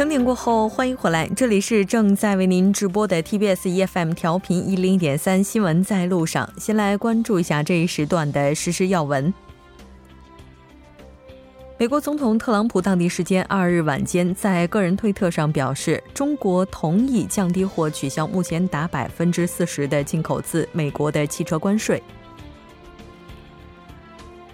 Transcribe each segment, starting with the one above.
整点过后，欢迎回来，这里是正在为您直播的 TBS EFM 调频一零点三新闻在路上。先来关注一下这一时段的实时要闻。美国总统特朗普当地时间二日晚间在个人推特上表示，中国同意降低或取消目前达百分之四十的进口自美国的汽车关税。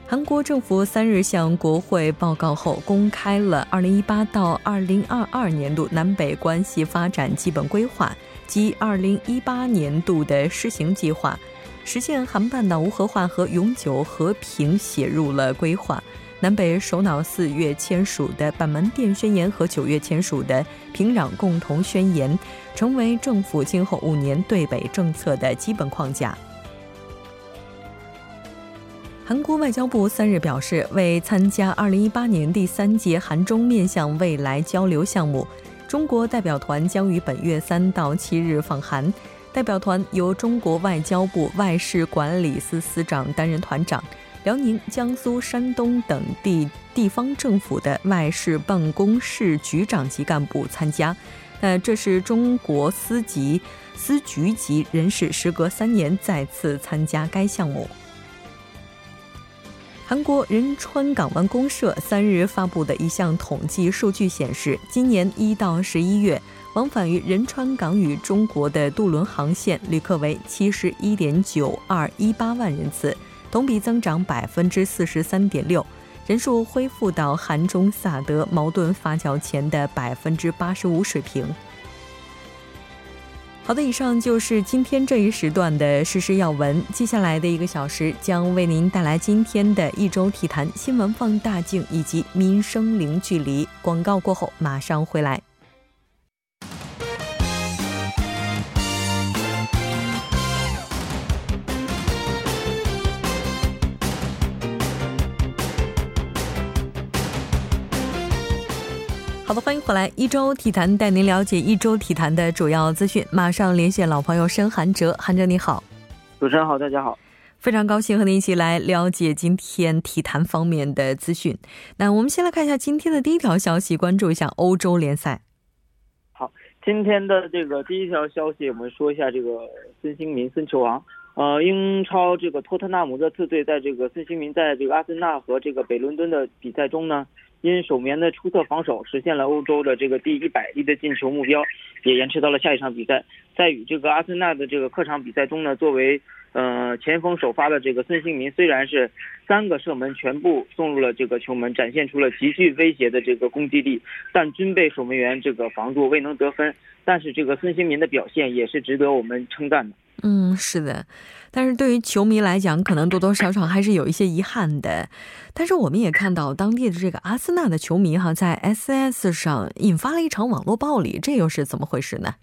韩国政府三日向国会报告后，公开了2018到2022年度南北关系发展基本规划及2018年度的施行计划，实现韩半岛无核化和永久和平写入了规划。南北首脑四月签署的板门店宣言和九月签署的平壤共同宣言，成为政府今后五年对北政策的基本框架。韩国外交部三日表示，为参加2018年第三届韩中面向未来交流项目，中国代表团将于本月三到七日访韩。代表团由中国外交部外事管理司司长担任团长，辽宁、江苏、山东等地地方政府的外事办公室局长级干部参加。那这是中国司级、司局级人士时隔三年再次参加该项目。韩国仁川港湾公社三日发布的一项统计数据显示，今年一到十一月，往返于仁川港与中国的渡轮航线旅客为七十一点九二一八万人次，同比增长百分之四十三点六，人数恢复到韩中萨德矛盾发酵前的百分之八十五水平。好的，以上就是今天这一时段的时事要闻。接下来的一个小时将为您带来今天的一周体坛新闻放大镜以及民生零距离。广告过后马上回来。好的，欢迎回来，一周体坛带您了解一周体坛的主要资讯。马上连线老朋友申韩哲，韩哲你好，主持人好，大家好，非常高兴和您一起来了解今天体坛方面的资讯。那我们先来看一下今天的第一条消息，关注一下欧洲联赛。好，今天的这个第一条消息，我们说一下这个孙兴民，孙球王。呃，英超这个托特纳姆热刺队在这个孙兴民在这个阿森纳和这个北伦敦的比赛中呢。因守门员的出色防守，实现了欧洲的这个第一百粒的进球目标，也延迟到了下一场比赛。在与这个阿森纳的这个客场比赛中呢，作为呃前锋首发的这个孙兴民，虽然是三个射门全部送入了这个球门，展现出了极具威胁的这个攻击力，但均被守门员这个防住，未能得分。但是这个孙兴民的表现也是值得我们称赞的。嗯，是的，但是对于球迷来讲，可能多多少少还是有一些遗憾的。但是我们也看到当地的这个阿森纳的球迷哈，在 S S 上引发了一场网络暴力，这又是怎么回事呢？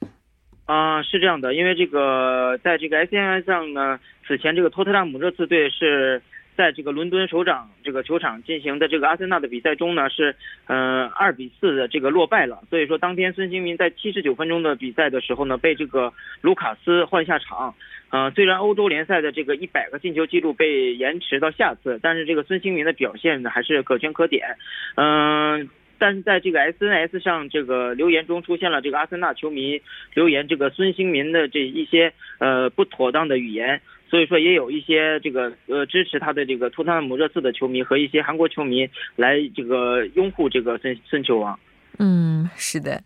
啊，是这样的，因为这个在这个 SNS 上呢，此前这个托特纳姆热刺队是。在这个伦敦首长这个球场进行的这个阿森纳的比赛中呢，是嗯二比四的这个落败了。所以说，当天孙兴民在七十九分钟的比赛的时候呢，被这个卢卡斯换下场。嗯，虽然欧洲联赛的这个一百个进球记录被延迟到下次，但是这个孙兴民的表现呢还是可圈可点。嗯，但是在这个 S N S 上这个留言中出现了这个阿森纳球迷留言这个孙兴民的这一些呃不妥当的语言。所以说，也有一些这个呃支持他的这个托特纳姆热刺的球迷和一些韩国球迷来这个拥护这个孙孙球王。嗯，是的。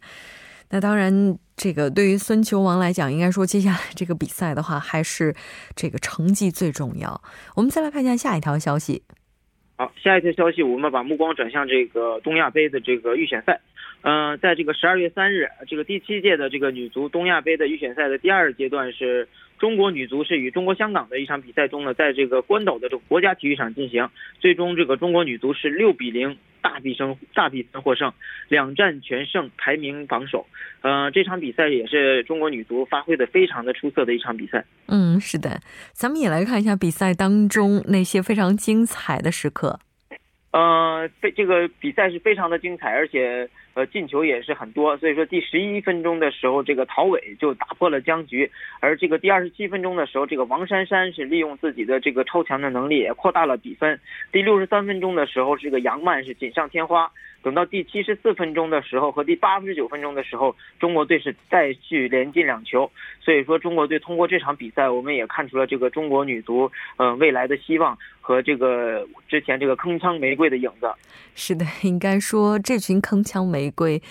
那当然，这个对于孙球王来讲，应该说接下来这个比赛的话，还是这个成绩最重要。我们再来看一下下一条消息。好，下一条消息，我们把目光转向这个东亚杯的这个预选赛。嗯，在这个十二月三日，这个第七届的这个女足东亚杯的预选赛的第二阶段是。中国女足是与中国香港的一场比赛中呢，在这个关岛的这个国家体育场进行，最终这个中国女足是六比零大比分大比分获胜，两战全胜，排名榜首。呃，这场比赛也是中国女足发挥的非常的出色的一场比赛。嗯，是的，咱们也来看一下比赛当中那些非常精彩的时刻。呃，非这个比赛是非常的精彩，而且。呃，进球也是很多，所以说第十一分钟的时候，这个陶伟就打破了僵局，而这个第二十七分钟的时候，这个王珊珊是利用自己的这个超强的能力，也扩大了比分。第六十三分钟的时候，这个杨曼是锦上添花。等到第七十四分钟的时候和第八十九分钟的时候，中国队是再续连进两球。所以说，中国队通过这场比赛，我们也看出了这个中国女足，呃，未来的希望和这个之前这个铿锵玫瑰的影子。是的，应该说这群铿锵玫瑰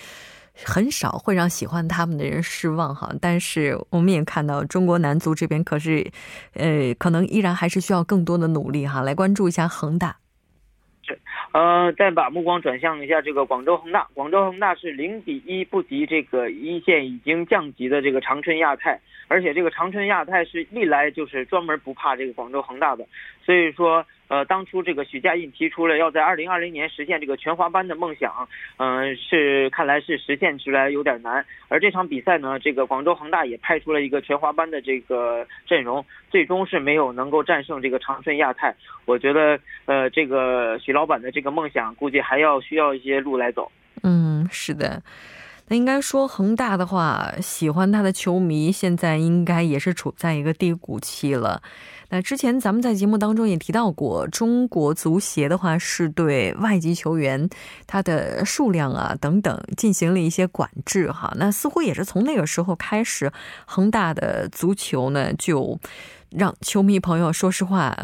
很少会让喜欢他们的人失望哈。但是我们也看到中国男足这边可是，呃，可能依然还是需要更多的努力哈。来关注一下恒大。呃，再把目光转向一下这个广州恒大，广州恒大是零比一不敌这个一线已经降级的这个长春亚泰，而且这个长春亚泰是历来就是专门不怕这个广州恒大的，所以说。呃，当初这个许家印提出了要在二零二零年实现这个全华班的梦想，嗯，是看来是实现出来有点难。而这场比赛呢，这个广州恒大也派出了一个全华班的这个阵容，最终是没有能够战胜这个长春亚泰。我觉得，呃，这个许老板的这个梦想估计还要需要一些路来走。嗯，是的。那应该说恒大的话，喜欢他的球迷现在应该也是处在一个低谷期了。那之前咱们在节目当中也提到过，中国足协的话是对外籍球员他的数量啊等等进行了一些管制哈。那似乎也是从那个时候开始，恒大的足球呢就让球迷朋友说实话，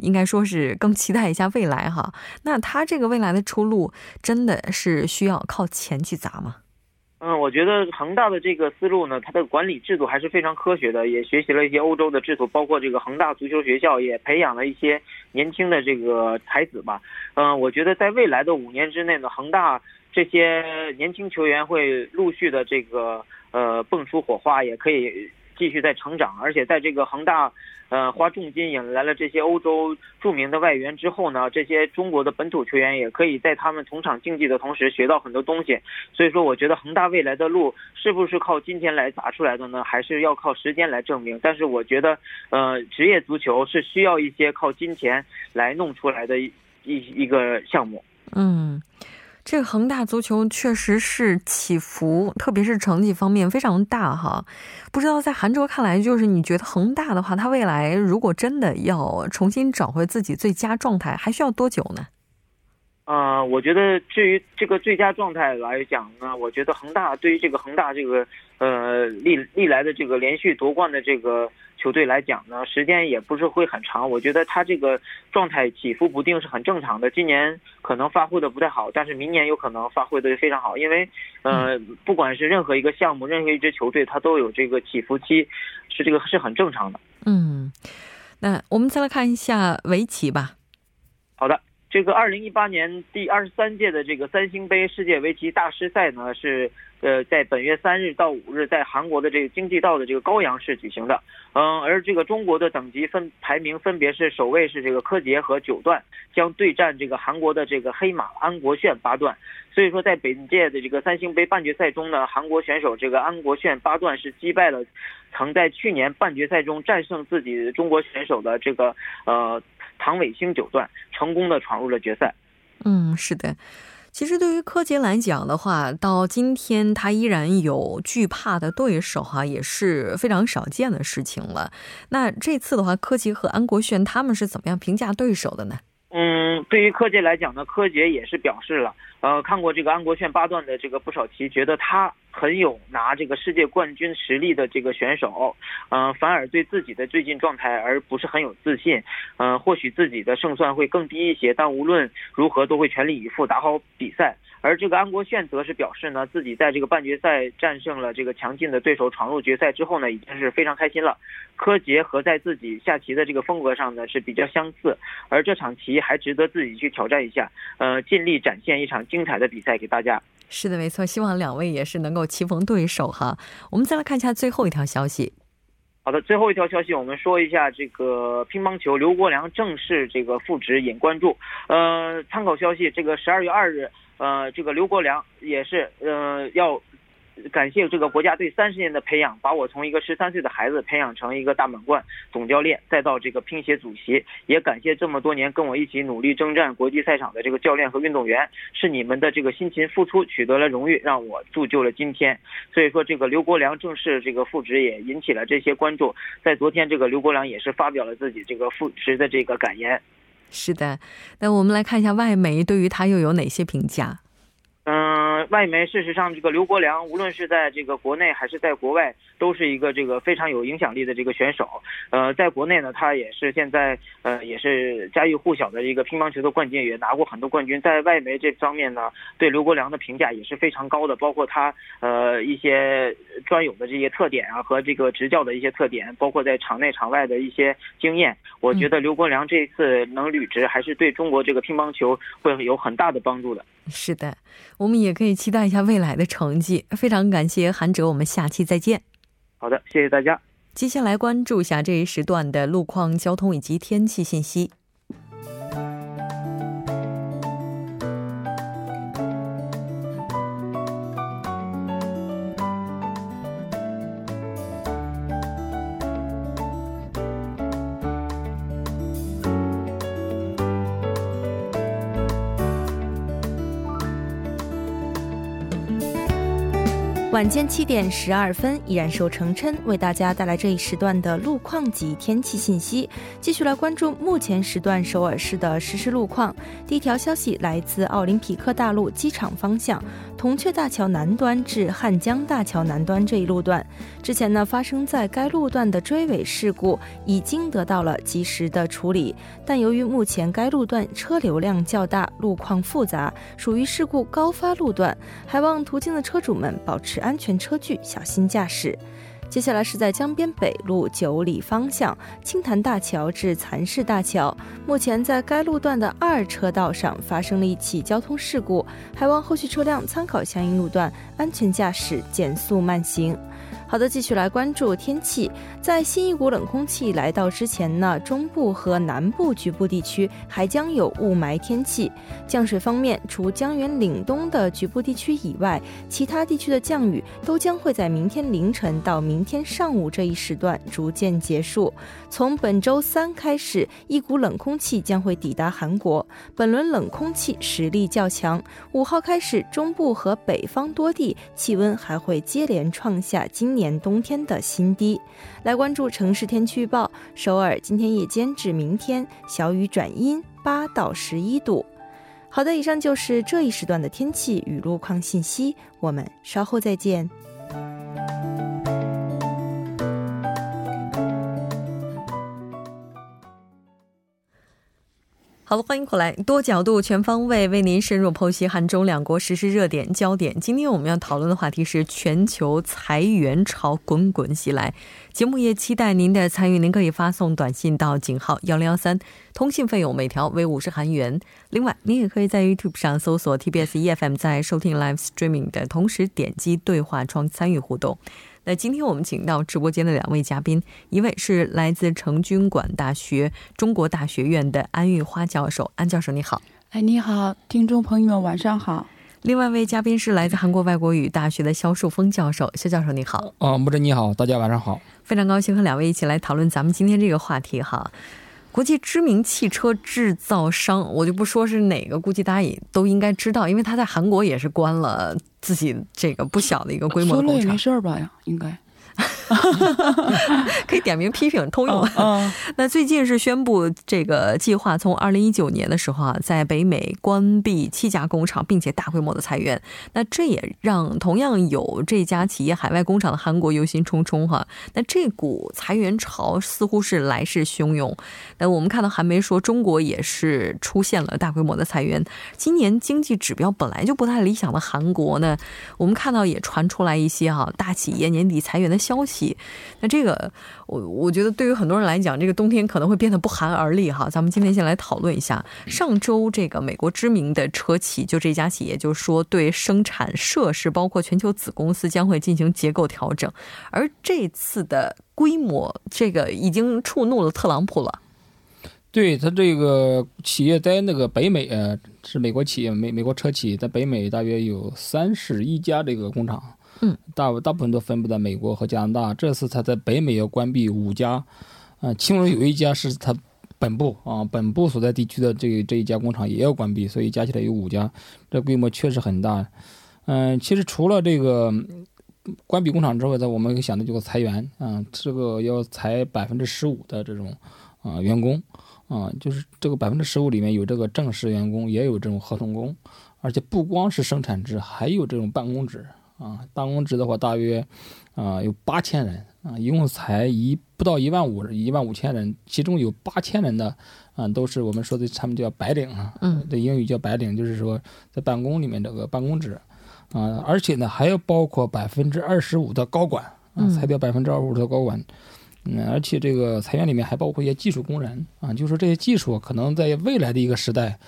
应该说是更期待一下未来哈。那他这个未来的出路真的是需要靠钱去砸吗？嗯，我觉得恒大的这个思路呢，它的管理制度还是非常科学的，也学习了一些欧洲的制度，包括这个恒大足球学校也培养了一些年轻的这个才子吧。嗯，我觉得在未来的五年之内呢，恒大这些年轻球员会陆续的这个呃蹦出火花，也可以继续在成长，而且在这个恒大。呃，花重金引来了这些欧洲著名的外援之后呢，这些中国的本土球员也可以在他们同场竞技的同时学到很多东西。所以说，我觉得恒大未来的路是不是靠金钱来砸出来的呢？还是要靠时间来证明？但是我觉得，呃，职业足球是需要一些靠金钱来弄出来的一一个项目。嗯。这个恒大足球确实是起伏，特别是成绩方面非常大哈。不知道在韩卓看来，就是你觉得恒大的话，他未来如果真的要重新找回自己最佳状态，还需要多久呢？啊，我觉得至于这个最佳状态来讲呢，我觉得恒大对于这个恒大这个呃历历来的这个连续夺冠的这个球队来讲呢，时间也不是会很长。我觉得他这个状态起伏不定是很正常的。今年可能发挥的不太好，但是明年有可能发挥的非常好。因为呃，不管是任何一个项目，任何一支球队，它都有这个起伏期，是这个是很正常的。嗯，那我们再来看一下围棋吧。好的。这个二零一八年第二十三届的这个三星杯世界围棋大师赛呢，是呃在本月三日到五日在韩国的这个京畿道的这个高阳市举行的。嗯，而这个中国的等级分排名分别是首位是这个柯洁和九段，将对战这个韩国的这个黑马安国炫八段。所以说，在本届的这个三星杯半决赛中呢，韩国选手这个安国炫八段是击败了曾在去年半决赛中战胜自己中国选手的这个呃。唐伟星九段成功的闯入了决赛。嗯，是的。其实对于柯洁来讲的话，到今天他依然有惧怕的对手哈，也是非常少见的事情了。那这次的话，柯洁和安国炫他们是怎么样评价对手的呢？嗯，对于柯洁来讲呢，柯洁也是表示了，呃，看过这个安国炫八段的这个不少棋，觉得他很有拿这个世界冠军实力的这个选手，嗯，反而对自己的最近状态而不是很有自信，嗯，或许自己的胜算会更低一些，但无论如何都会全力以赴打好比赛。而这个安国炫则是表示呢，自己在这个半决赛战胜了这个强劲的对手，闯入决赛之后呢，已经是非常开心了。柯洁和在自己下棋的这个风格上呢是比较相似，而这场棋还值得自己去挑战一下，呃，尽力展现一场精彩的比赛给大家。是的，没错，希望两位也是能够棋逢对手哈。我们再来看一下最后一条消息。好的，最后一条消息，我们说一下这个乒乓球，刘国梁正式这个复职引关注。呃，参考消息，这个十二月二日。呃，这个刘国梁也是，呃，要感谢这个国家队三十年的培养，把我从一个十三岁的孩子培养成一个大满贯总教练，再到这个乒协主席。也感谢这么多年跟我一起努力征战国际赛场的这个教练和运动员，是你们的这个辛勤付出取得了荣誉，让我铸就了今天。所以说，这个刘国梁正式这个复职也引起了这些关注。在昨天，这个刘国梁也是发表了自己这个复职的这个感言。是的，那我们来看一下外媒对于他又有哪些评价。嗯，外媒事实上，这个刘国梁无论是在这个国内还是在国外，都是一个这个非常有影响力的这个选手。呃，在国内呢，他也是现在呃也是家喻户晓的一个乒乓球的冠军，也拿过很多冠军。在外媒这方面呢，对刘国梁的评价也是非常高的，包括他呃一些专有的这些特点啊，和这个执教的一些特点，包括在场内场外的一些经验。我觉得刘国梁这次能履职，还是对中国这个乒乓球会有很大的帮助的。是的，我们也可以期待一下未来的成绩。非常感谢韩哲，我们下期再见。好的，谢谢大家。接下来关注一下这一时段的路况、交通以及天气信息。晚间七点十二分，依然是由程琛为大家带来这一时段的路况及天气信息。继续来关注目前时段首尔市的实时路况。第一条消息来自奥林匹克大陆机场方向。铜雀大桥南端至汉江大桥南端这一路段，之前呢发生在该路段的追尾事故已经得到了及时的处理，但由于目前该路段车流量较大，路况复杂，属于事故高发路段，还望途经的车主们保持安全车距，小心驾驶。接下来是在江边北路九里方向青潭大桥至蚕市大桥，目前在该路段的二车道上发生了一起交通事故，还望后续车辆参考相应路段，安全驾驶，减速慢行。好的，继续来关注天气。在新一股冷空气来到之前呢，中部和南部局部地区还将有雾霾天气。降水方面，除江源岭东的局部地区以外，其他地区的降雨都将会在明天凌晨到明天上午这一时段逐渐结束。从本周三开始，一股冷空气将会抵达韩国。本轮冷空气实力较强，五号开始，中部和北方多地气温还会接连创下今年年冬天的新低。来关注城市天气预报：首尔今天夜间至明天小雨转阴，八到十一度。好的，以上就是这一时段的天气与路况信息，我们稍后再见。好了，欢迎回来，多角度、全方位为您深入剖析韩中两国实时热点焦点。今天我们要讨论的话题是全球裁员潮滚滚袭来。节目也期待您的参与，您可以发送短信到井号幺零幺三，通信费用每条为五十韩元。另外，您也可以在 YouTube 上搜索 TBS EFM，在收听 Live Streaming 的同时点击对话窗参与互动。那今天我们请到直播间的两位嘉宾，一位是来自成均馆大学中国大学院的安玉花教授，安教授你好。哎，你好，听众朋友们晚上好。另外一位嘉宾是来自韩国外国语大学的肖树峰教授，肖教授你好。啊，木真你好，大家晚上好。非常高兴和两位一起来讨论咱们今天这个话题哈。国际知名汽车制造商，我就不说是哪个，估计大家也都应该知道，因为他在韩国也是关了自己这个不小的一个规模的工厂。说了也没事儿吧呀？应该。可以点名批评通用。那最近是宣布这个计划，从二零一九年的时候啊，在北美关闭七家工厂，并且大规模的裁员。那这也让同样有这家企业海外工厂的韩国忧心忡忡哈。那这股裁员潮似乎是来势汹涌。那我们看到韩媒说，中国也是出现了大规模的裁员。今年经济指标本来就不太理想的韩国呢，我们看到也传出来一些哈大企业年底裁员的消息。那这个，我我觉得对于很多人来讲，这个冬天可能会变得不寒而栗哈。咱们今天先来讨论一下，上周这个美国知名的车企，就这家企业，就说对生产设施，包括全球子公司将会进行结构调整，而这次的规模，这个已经触怒了特朗普了。对他这个企业在那个北美呃，是美国企业美美国车企在北美大约有三十一家这个工厂。嗯，大大部分都分布在美国和加拿大。这次他在北美要关闭五家，啊，其中有一家是他本部啊，本部所在地区的这这一家工厂也要关闭，所以加起来有五家，这规模确实很大。嗯，其实除了这个关闭工厂之外，呢，我们想的就是裁员啊，这个要裁百分之十五的这种啊员工啊，就是这个百分之十五里面有这个正式员工，也有这种合同工。而且不光是生产制，还有这种办公制啊。办公职的话，大约啊有八千人啊，一共才一不到一万五一万五千人，其中有八千人的啊都是我们说的他们叫白领啊，嗯，这英语叫白领，就是说在办公里面这个办公职啊。而且呢，还要包括百分之二十五的高管啊，裁掉百分之二十五的高管。嗯，而且这个裁员里面还包括一些技术工人啊，就是说这些技术可能在未来的一个时代。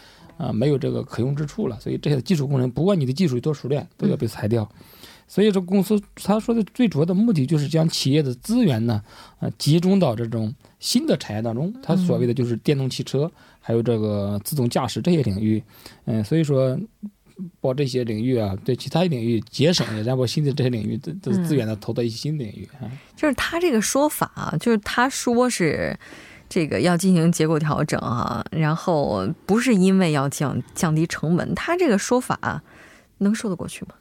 啊，没有这个可用之处了，所以这些技术工人，不管你的技术有多熟练，都要被裁掉。所以这公司他说的最主要的目的就是将企业的资源呢，啊，集中到这种新的产业当中。他所谓的就是电动汽车，还有这个自动驾驶这些领域。嗯，所以说，把这些领域啊，对其他领域节省，也然后新的这些领域的的资源呢，投到一些新领域啊。就是他这个说法，就是他说是。这个要进行结构调整啊，然后不是因为要降降低成本，他这个说法能说得过去吗？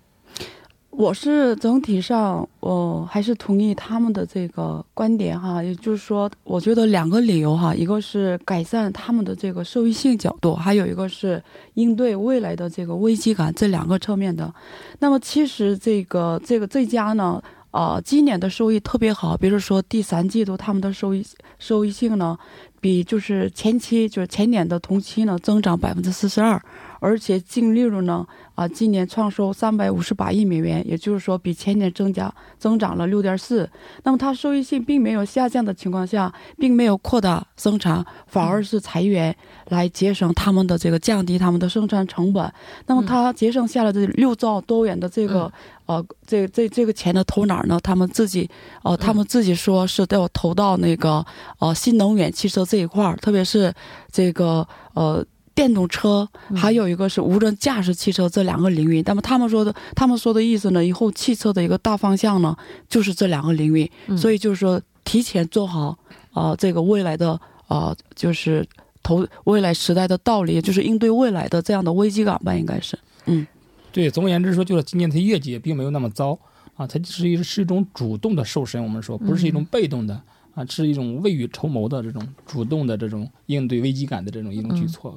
我是整体上，我还是同意他们的这个观点哈，也就是说，我觉得两个理由哈，一个是改善他们的这个收益性角度，还有一个是应对未来的这个危机感，这两个侧面的。那么其实这个这个这家呢。啊，今年的收益特别好，比如说第三季度他们的收益收益性呢，比就是前期就是前年的同期呢增长百分之四十二。而且净利润呢，啊，今年创收三百五十八亿美元，也就是说比前年增加增长了六点四。那么它收益性并没有下降的情况下，并没有扩大生产，反而是裁员来节省他们的这个降低他们的生产成本。那么它节省下来的六兆多元的这个呃这这这个钱的投哪儿呢？他们自己呃他们自己说是都要投到那个呃新能源汽车这一块儿，特别是这个呃。电动车还有一个是无人驾驶汽车这两个领域，那么他们说的，他们说的意思呢，以后汽车的一个大方向呢，就是这两个领域，所以就是说提前做好啊，这个未来的啊，就是投未来时代的道理，就是应对未来的这样的危机感吧，应该是，嗯，对，总而言之说，就是今年它业绩也并没有那么糟啊，它是一是一种主动的瘦身，我们说不是一种被动的。啊，是一种未雨绸缪的这种主动的这种应对危机感的这种一种举措。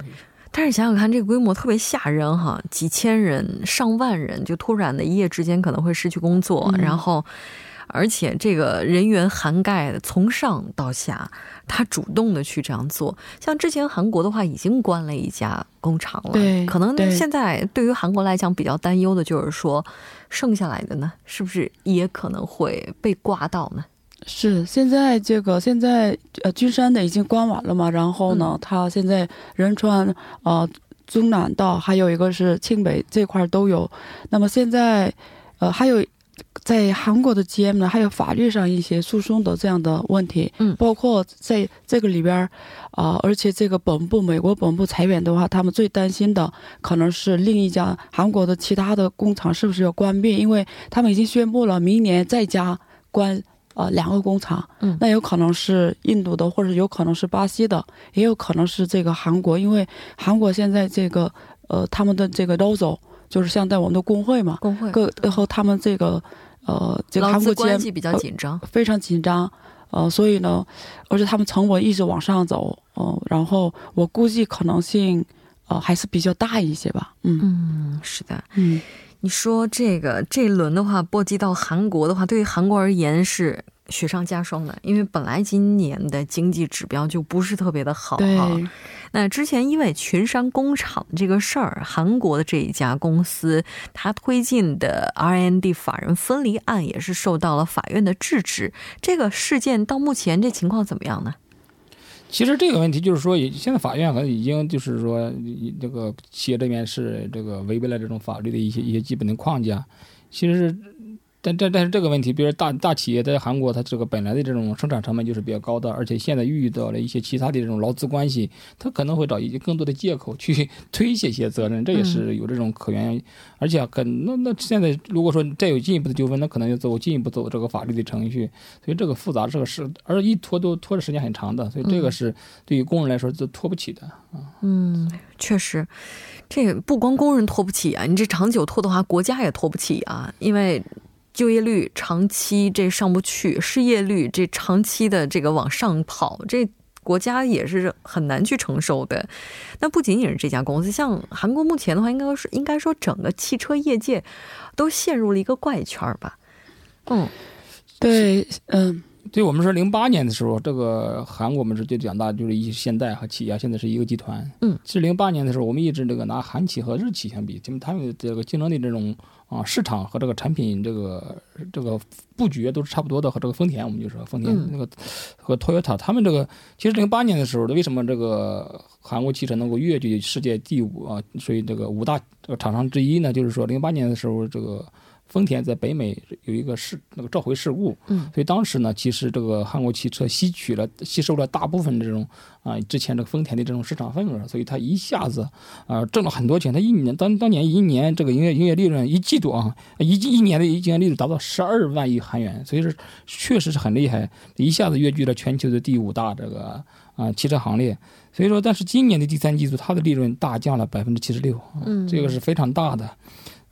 但是想想看，这个规模特别吓人哈，几千人、上万人就突然的一夜之间可能会失去工作，然后而且这个人员涵盖的从上到下，他主动的去这样做。像之前韩国的话，已经关了一家工厂了，可能现在对于韩国来讲比较担忧的就是说，剩下来的呢，是不是也可能会被挂到呢？是现在这个现在呃，君山的已经关完了嘛？然后呢，他现在仁川呃，中南道还有一个是庆北这块都有。那么现在呃，还有在韩国的 GM 呢，还有法律上一些诉讼的这样的问题。嗯，包括在这个里边啊，而且这个本部美国本部裁员的话，他们最担心的可能是另一家韩国的其他的工厂是不是要关闭？因为他们已经宣布了明年再加关。呃，两个工厂，嗯，那有可能是印度的，或者有可能是巴西的，也有可能是这个韩国，因为韩国现在这个呃，他们的这个 logo 就是像在我们的工会嘛，工会各和他们这个呃，这个韩国关系比较紧张，非常紧张，呃，所以呢，而且他们成本一直往上走，哦，然后我估计可能性呃还是比较大一些吧，嗯。嗯，是的，嗯。你说这个这一轮的话，波及到韩国的话，对于韩国而言是雪上加霜的，因为本来今年的经济指标就不是特别的好啊。那之前因为群山工厂这个事儿，韩国的这一家公司，它推进的 R N D 法人分离案也是受到了法院的制止。这个事件到目前这情况怎么样呢？其实这个问题就是说，现在法院可能已经就是说，这个企业这边是这个违背了这种法律的一些一些基本的框架。其实但但但是这个问题，比如大大企业在韩国，它这个本来的这种生产成本就是比较高的，而且现在遇到了一些其他的这种劳资关系，它可能会找一些更多的借口去 推卸一些责任，这也是有这种可原。而且可那那现在如果说再有进一步的纠纷，那可能要走进一步走这个法律的程序，所以这个复杂这个事，而一拖都拖的时间很长的，所以这个是对于工人来说是拖不起的啊。嗯，确实，这不光工人拖不起啊，你这长久拖的话，国家也拖不起啊，因为。就业率长期这上不去，失业率这长期的这个往上跑，这国家也是很难去承受的。那不仅仅是这家公司，像韩国目前的话，应该是应该说整个汽车业界都陷入了一个怪圈吧？嗯，对，嗯。对我们说，零八年的时候，这个韩国我们是最讲大，就是一现代和起亚现在是一个集团。嗯，其实零八年的时候，我们一直这个拿韩企和日企相比，他们这个竞争力这种啊市场和这个产品这个这个布局都是差不多的。和这个丰田，我们就说丰田那个和 Toyota，他们这个其实零八年的时候，为什么这个韩国汽车能够跃居世界第五啊？所以这个五大这个厂商之一呢，就是说零八年的时候这个。丰田在北美有一个事，那个召回事故，嗯，所以当时呢，其实这个韩国汽车吸取了、吸收了大部分这种啊，之前这个丰田的这种市场份额，所以它一下子啊挣了很多钱。它一年当当年一年这个营业营业利润一季度啊，一一年的营业利润达到十二万亿韩元，所以说确实是很厉害，一下子跃居了全球的第五大这个啊汽车行列。所以说，但是今年的第三季度，它的利润大降了百分之七十六，嗯，这个是非常大的。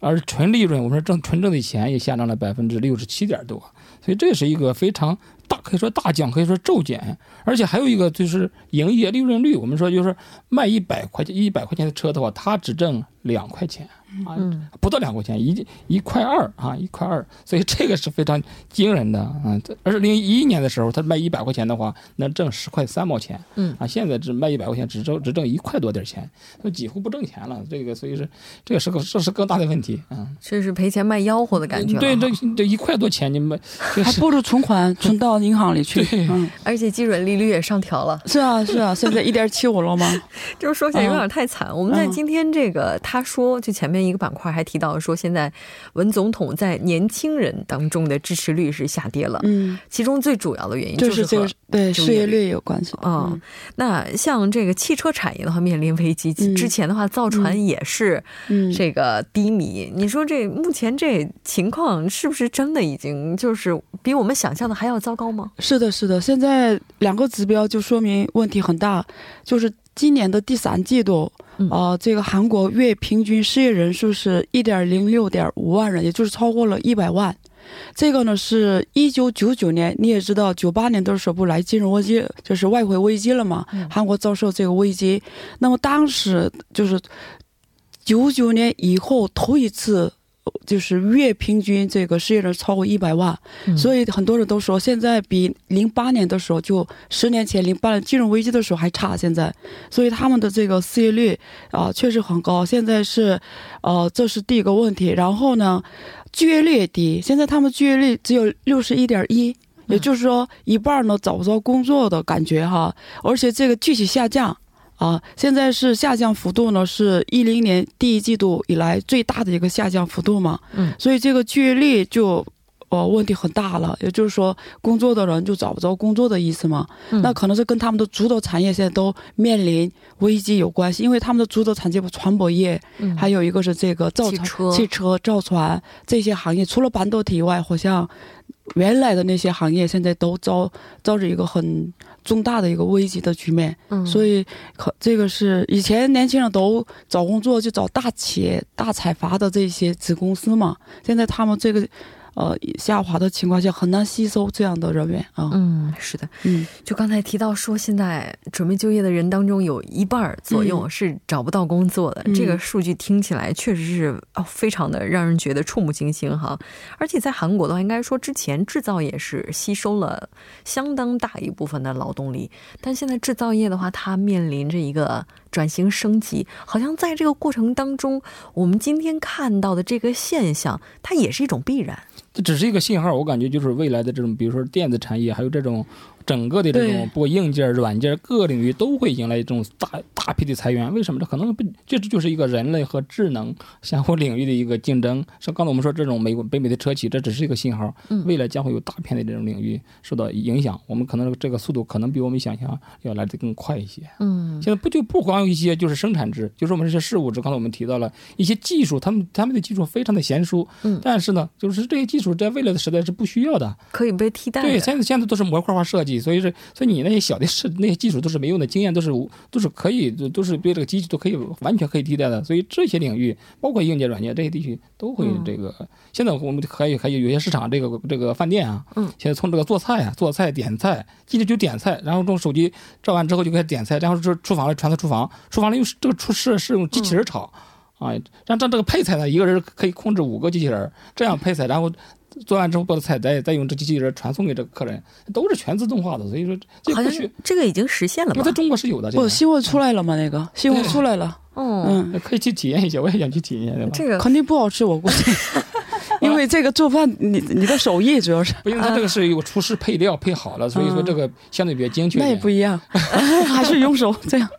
而纯利润，我们说挣纯挣的钱也下降了百分之六十七点多，所以这是一个非常大，可以说大降，可以说骤减。而且还有一个就是营业利润率，我们说就是卖一百块钱一百块钱的车的话，它只挣两块钱。啊，不到两块钱，一一块二啊，一块二，所以这个是非常惊人的啊。二零一一年的时候，他卖一百块钱的话，能挣十块三毛钱，嗯啊，现在只卖一百块钱，只挣只挣一块多点钱，那几乎不挣钱了。这个所以是，这个是个这是更大的问题啊。这是赔钱卖吆喝的感觉。对，这这一块多钱你们还不如存款存到银行里去。嗯，而且基准利率也上调了。是啊是啊，现在一点七五了吗？就是说起来有点太惨。我们在今天这个他说就前面。一个板块还提到说，现在文总统在年轻人当中的支持率是下跌了。嗯，其中最主要的原因就是和对失业率有关系啊。那像这个汽车产业的话，面临危机。之前的话，造船也是这个低迷。你说这目前这情况是不是真的已经就是比我们想象的还要糟糕吗？是的，是的。现在两个指标就说明问题很大，就是今年的第三季度。啊，这个韩国月平均失业人数是一点零六点五万人，也就是超过了一百万。这个呢是一九九九年，你也知道，九八年的时候不来金融危机，就是外汇危机了嘛？韩国遭受这个危机，那么当时就是九九年以后头一次。就是月平均这个失业人超过一百万，所以很多人都说现在比零八年的时候，就十年前零八年金融危机的时候还差。现在，所以他们的这个失业率啊确实很高。现在是，呃，这是第一个问题。然后呢，就业率也低。现在他们就业率只有六十一点一，也就是说一半呢找不着工作的感觉哈，而且这个继续下降。啊，现在是下降幅度呢，是一零年第一季度以来最大的一个下降幅度嘛。嗯，所以这个就业率就，呃，问题很大了。也就是说，工作的人就找不着工作的意思嘛。嗯，那可能是跟他们的主导产业现在都面临危机有关系，因为他们的主导产业不船舶业，嗯，还有一个是这个造船、汽车、造船这些行业，除了半导体以外，好像原来的那些行业现在都遭遭着一个很。重大的一个危机的局面，所以可这个是以前年轻人都找工作就找大企业、大财阀的这些子公司嘛，现在他们这个。呃，下滑的情况下很难吸收这样的人员啊。嗯，是的，嗯，就刚才提到说，现在准备就业的人当中有一半左右是找不到工作的，这个数据听起来确实是哦，非常的让人觉得触目惊心哈。而且在韩国的话，应该说之前制造业是吸收了相当大一部分的劳动力，但现在制造业的话，它面临着一个转型升级，好像在这个过程当中，我们今天看到的这个现象，它也是一种必然。这只是一个信号，我感觉就是未来的这种，比如说电子产业，还有这种整个的这种不硬件、软件各领域都会迎来这种大大批的裁员。为什么？这可能不，这就是一个人类和智能相互领域的一个竞争。像刚才我们说，这种美国北美的车企，这只是一个信号，未来将会有大片的这种领域受到影响。我们可能这个速度可能比我们想象要来的更快一些。嗯，现在不就不光有一些就是生产制，就是我们这些事物制。刚才我们提到了一些技术，他们他们的技术非常的娴熟，嗯，但是呢，就是这些技术在未来的时代是不需要的，可以被替代。对，现在现在都是模块化设计，所以是所以你那些小的是那些技术都是没用的，经验都是都是可以都是对这个机器都可以完全可以替代的。所以这些领域，包括硬件、软件这些地区都会这个。现在我们可以可以有些市场，这个这个饭店啊，嗯，现在从这个做菜啊，做菜点菜，进去就点菜，然后用手机照完之后就开始点菜，然后这厨房传到厨房，厨房里用这个厨师是用机器人炒。啊，让这这个配菜呢，一个人可以控制五个机器人，这样配菜，然后做完之后把菜再再用这机器人传送给这个客人，都是全自动化的。所以说，好像这个已经实现了吧？在中国是有的。不，新闻出来了吗？那个新闻出来了。嗯，可以去体验一下，我也想去体验一下。这个肯定不好吃，我估计。因为这个做饭，你你的手艺主要是，因为它这个是有厨师配料配好了，所以说这个相对比较精确。那也不一样，还是用手这样。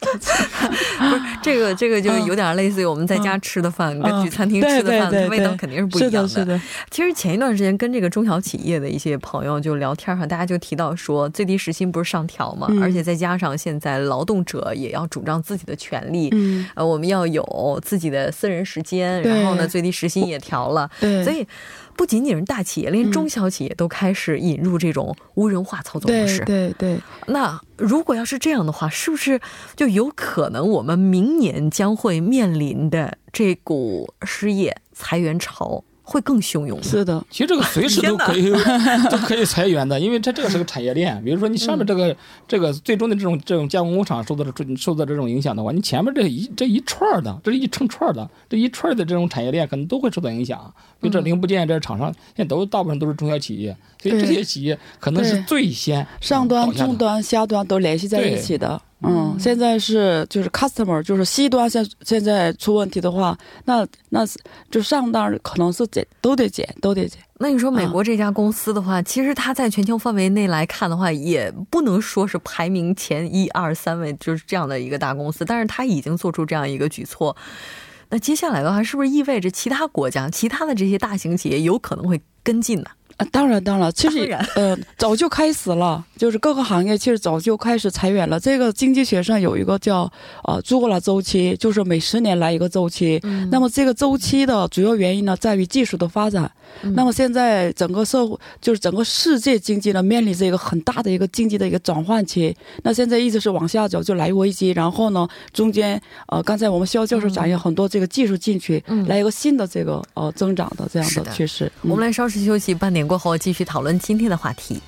不是这个这个就有点类似于我们在家吃的饭，跟去餐厅吃的饭味道肯定是不一样的。是的。其实前一段时间跟这个中小企业的一些朋友就聊天哈，大家就提到说最低时薪不是上调嘛，而且再加上现在劳动者也要主张自己的权利，呃，我们要有自己的私人时间，然后呢，最低时薪也调了，所以。不仅仅是大企业，连中小企业都开始引入这种无人化操作模式。对对。那如果要是这样的话，是不是就有可能我们明年将会面临的这股失业裁员潮？会更汹涌。是的，其实这个随时都可以 都可以裁员的，因为它这个是个产业链。比如说你上面这个这个最终的这种这种加工工厂受到的受到这种影响的话，你前面这一这一串的，这一成串的，这一串的这种产业链可能都会受到影响。比如这零部件这厂商现在都大部分都是中小企业，所以这些企业可能是最先上端、中端、下端都联系在一起的。嗯，现在是就是 customer，就是 C 端现现在出问题的话，那那就上端可能是减都得减，都得减。那你说美国这家公司的话，其实它在全球范围内来看的话，也不能说是排名前一二三位，就是这样的一个大公司，但是它已经做出这样一个举措。那接下来的话，是不是意味着其他国家、其他的这些大型企业有可能会跟进呢？啊，当然，当然，其实，呃，早就开始了，就是各个行业其实早就开始裁员了。这个经济学上有一个叫呃朱格拉周期，就是每十年来一个周期。那么这个周期的主要原因呢，在于技术的发展。那么现在整个社会就是整个世界经济呢，面临着一个很大的一个经济的一个转换期。那现在一直是往下走，就来危机，然后呢，中间呃，刚才我们肖教授讲有很多这个技术进去，来一个新的这个呃增长的这样的趋势。我们来稍事休息，半点过后继续讨论今天的话题。